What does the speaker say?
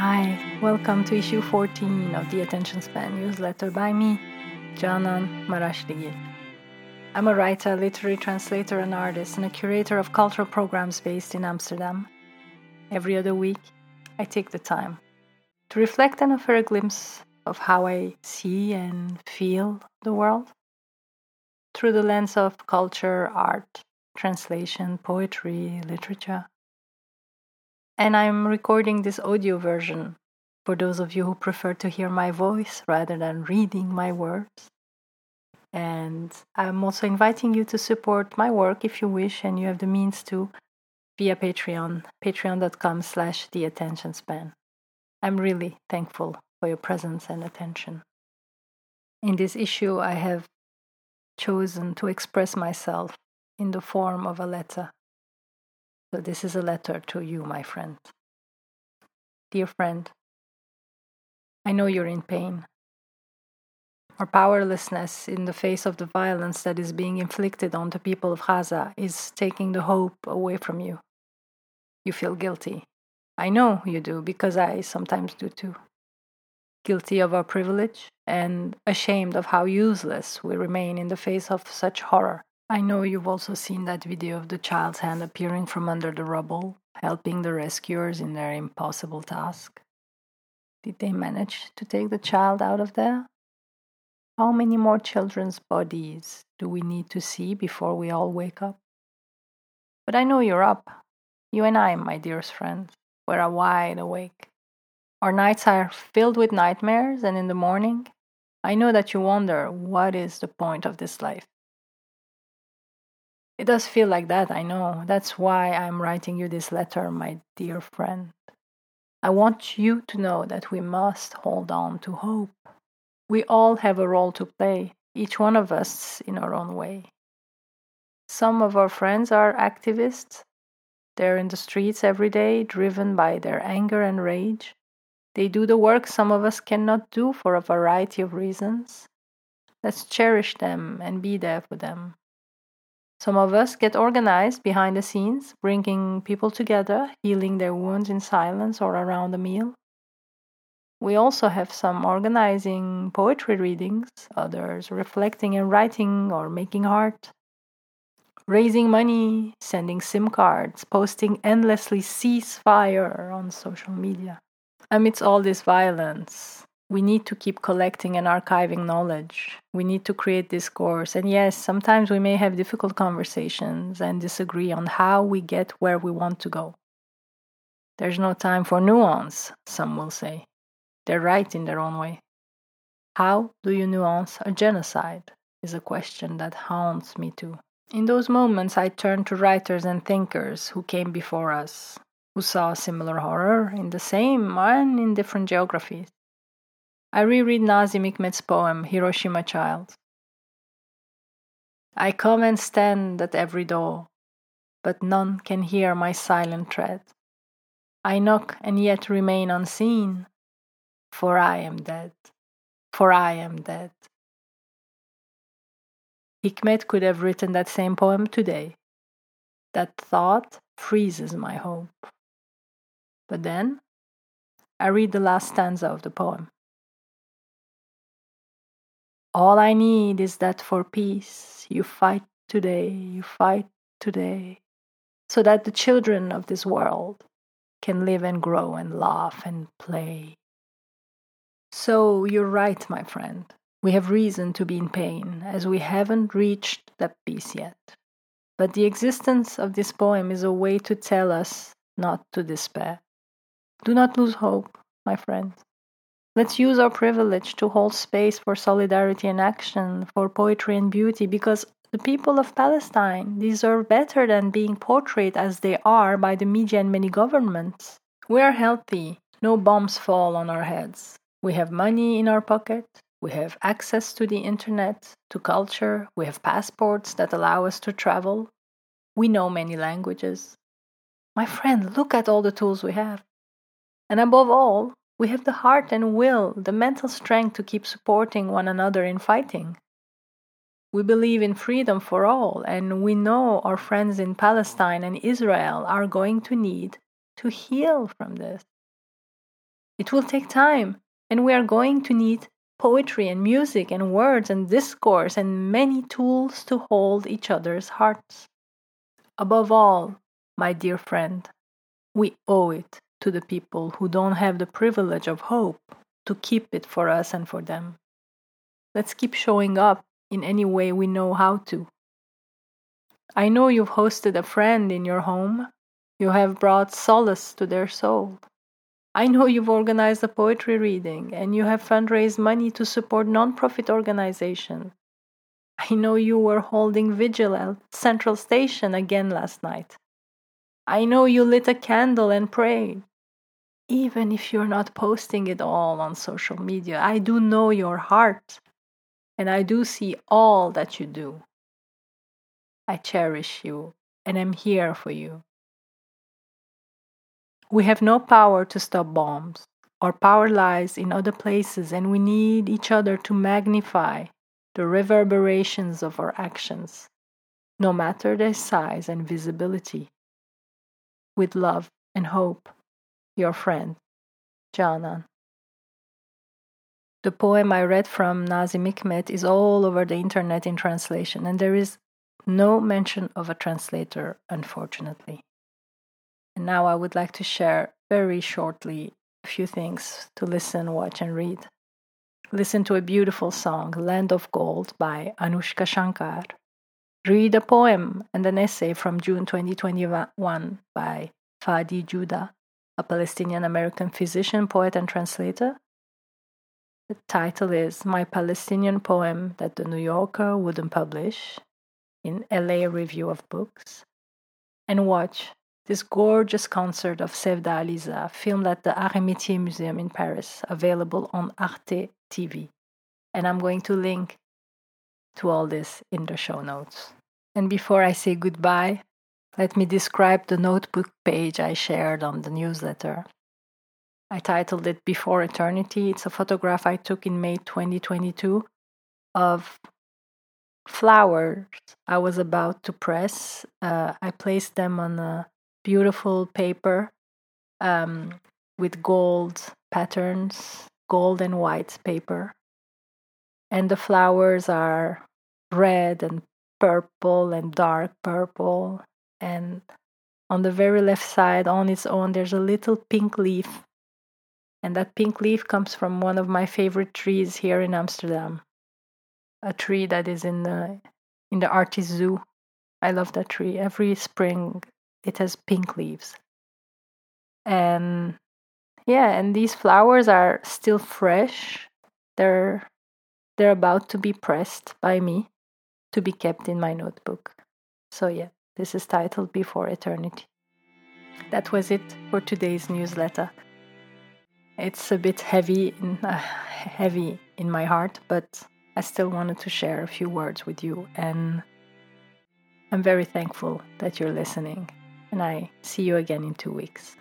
Hi, welcome to issue 14 of the Attention Span newsletter by me, Canan Marasligil. I'm a writer, literary translator, and artist, and a curator of cultural programs based in Amsterdam. Every other week, I take the time to reflect and offer a glimpse of how I see and feel the world through the lens of culture, art, translation, poetry, literature. And I'm recording this audio version for those of you who prefer to hear my voice rather than reading my words. And I'm also inviting you to support my work if you wish and you have the means to via Patreon, patreon.com slash the attention span. I'm really thankful for your presence and attention. In this issue, I have chosen to express myself in the form of a letter so, this is a letter to you, my friend. Dear friend, I know you're in pain. Our powerlessness in the face of the violence that is being inflicted on the people of Gaza is taking the hope away from you. You feel guilty. I know you do because I sometimes do too. Guilty of our privilege and ashamed of how useless we remain in the face of such horror. I know you've also seen that video of the child's hand appearing from under the rubble, helping the rescuers in their impossible task. Did they manage to take the child out of there? How many more children's bodies do we need to see before we all wake up? But I know you're up. You and I, my dearest friends, we are wide awake. Our nights are filled with nightmares, and in the morning, I know that you wonder what is the point of this life. It does feel like that, I know. That's why I'm writing you this letter, my dear friend. I want you to know that we must hold on to hope. We all have a role to play, each one of us in our own way. Some of our friends are activists. They're in the streets every day, driven by their anger and rage. They do the work some of us cannot do for a variety of reasons. Let's cherish them and be there for them. Some of us get organized behind the scenes, bringing people together, healing their wounds in silence or around a meal. We also have some organizing poetry readings, others reflecting and writing or making art, raising money, sending SIM cards, posting endlessly ceasefire on social media. Amidst all this violence, we need to keep collecting and archiving knowledge. We need to create discourse. And yes, sometimes we may have difficult conversations and disagree on how we get where we want to go. There's no time for nuance, some will say. They're right in their own way. How do you nuance a genocide? is a question that haunts me too. In those moments, I turn to writers and thinkers who came before us, who saw similar horror in the same and in different geographies. I reread Nazim Hikmet's poem, Hiroshima Child. I come and stand at every door, but none can hear my silent tread. I knock and yet remain unseen, for I am dead, for I am dead. Hikmet could have written that same poem today. That thought freezes my hope. But then I read the last stanza of the poem. All I need is that for peace you fight today, you fight today, so that the children of this world can live and grow and laugh and play. So you're right, my friend. We have reason to be in pain, as we haven't reached that peace yet. But the existence of this poem is a way to tell us not to despair. Do not lose hope, my friends. Let's use our privilege to hold space for solidarity and action, for poetry and beauty, because the people of Palestine deserve better than being portrayed as they are by the media and many governments. We are healthy, no bombs fall on our heads. We have money in our pocket, we have access to the internet, to culture, we have passports that allow us to travel. We know many languages. My friend, look at all the tools we have. And above all, we have the heart and will, the mental strength to keep supporting one another in fighting. We believe in freedom for all, and we know our friends in Palestine and Israel are going to need to heal from this. It will take time, and we are going to need poetry and music and words and discourse and many tools to hold each other's hearts. Above all, my dear friend, we owe it to the people who don't have the privilege of hope to keep it for us and for them. Let's keep showing up in any way we know how to. I know you've hosted a friend in your home. You have brought solace to their soul. I know you've organized a poetry reading and you have fundraised money to support nonprofit organizations. I know you were holding vigil at Central Station again last night. I know you lit a candle and prayed. Even if you're not posting it all on social media, I do know your heart and I do see all that you do. I cherish you and I'm here for you. We have no power to stop bombs. Our power lies in other places, and we need each other to magnify the reverberations of our actions, no matter their size and visibility. With love and hope, your friend, Canan. The poem I read from Nazim Hikmet is all over the internet in translation, and there is no mention of a translator, unfortunately. And now I would like to share very shortly a few things to listen, watch, and read. Listen to a beautiful song, Land of Gold by Anoushka Shankar. Read a poem and an essay from June 2021 by Fady Joudah, a Palestinian American physician, poet, and translator. The title is My Palestinian Poem That the New Yorker Wouldn't Publish in LA Review of Books. And watch this gorgeous concert of Sevdaliza, filmed at the Art Museum in Paris, available on Arte TV. And I'm going to link to all this in the show notes. And before I say goodbye, let me describe the notebook page I shared on the newsletter. I titled it Before Eternity. It's a photograph I took in May 2022 of flowers I was about to press. Uh, I placed them on a beautiful paper um, with gold patterns, gold and white paper. And the flowers are red and purple and dark purple. And on the very left side, on its own, there's a little pink leaf. And that pink leaf comes from one of my favorite trees here in Amsterdam. A tree that is in the in the Artis Zoo. I love that tree. Every spring it has pink leaves. And yeah, and these flowers are still fresh. They're they're about to be pressed by me to be kept in my notebook. So yeah, this is titled Before Eternity. That was it for today's newsletter. It's a bit heavy in, uh, heavy in my heart, but I still wanted to share a few words with you and I'm very thankful that you're listening and I see you again in two weeks.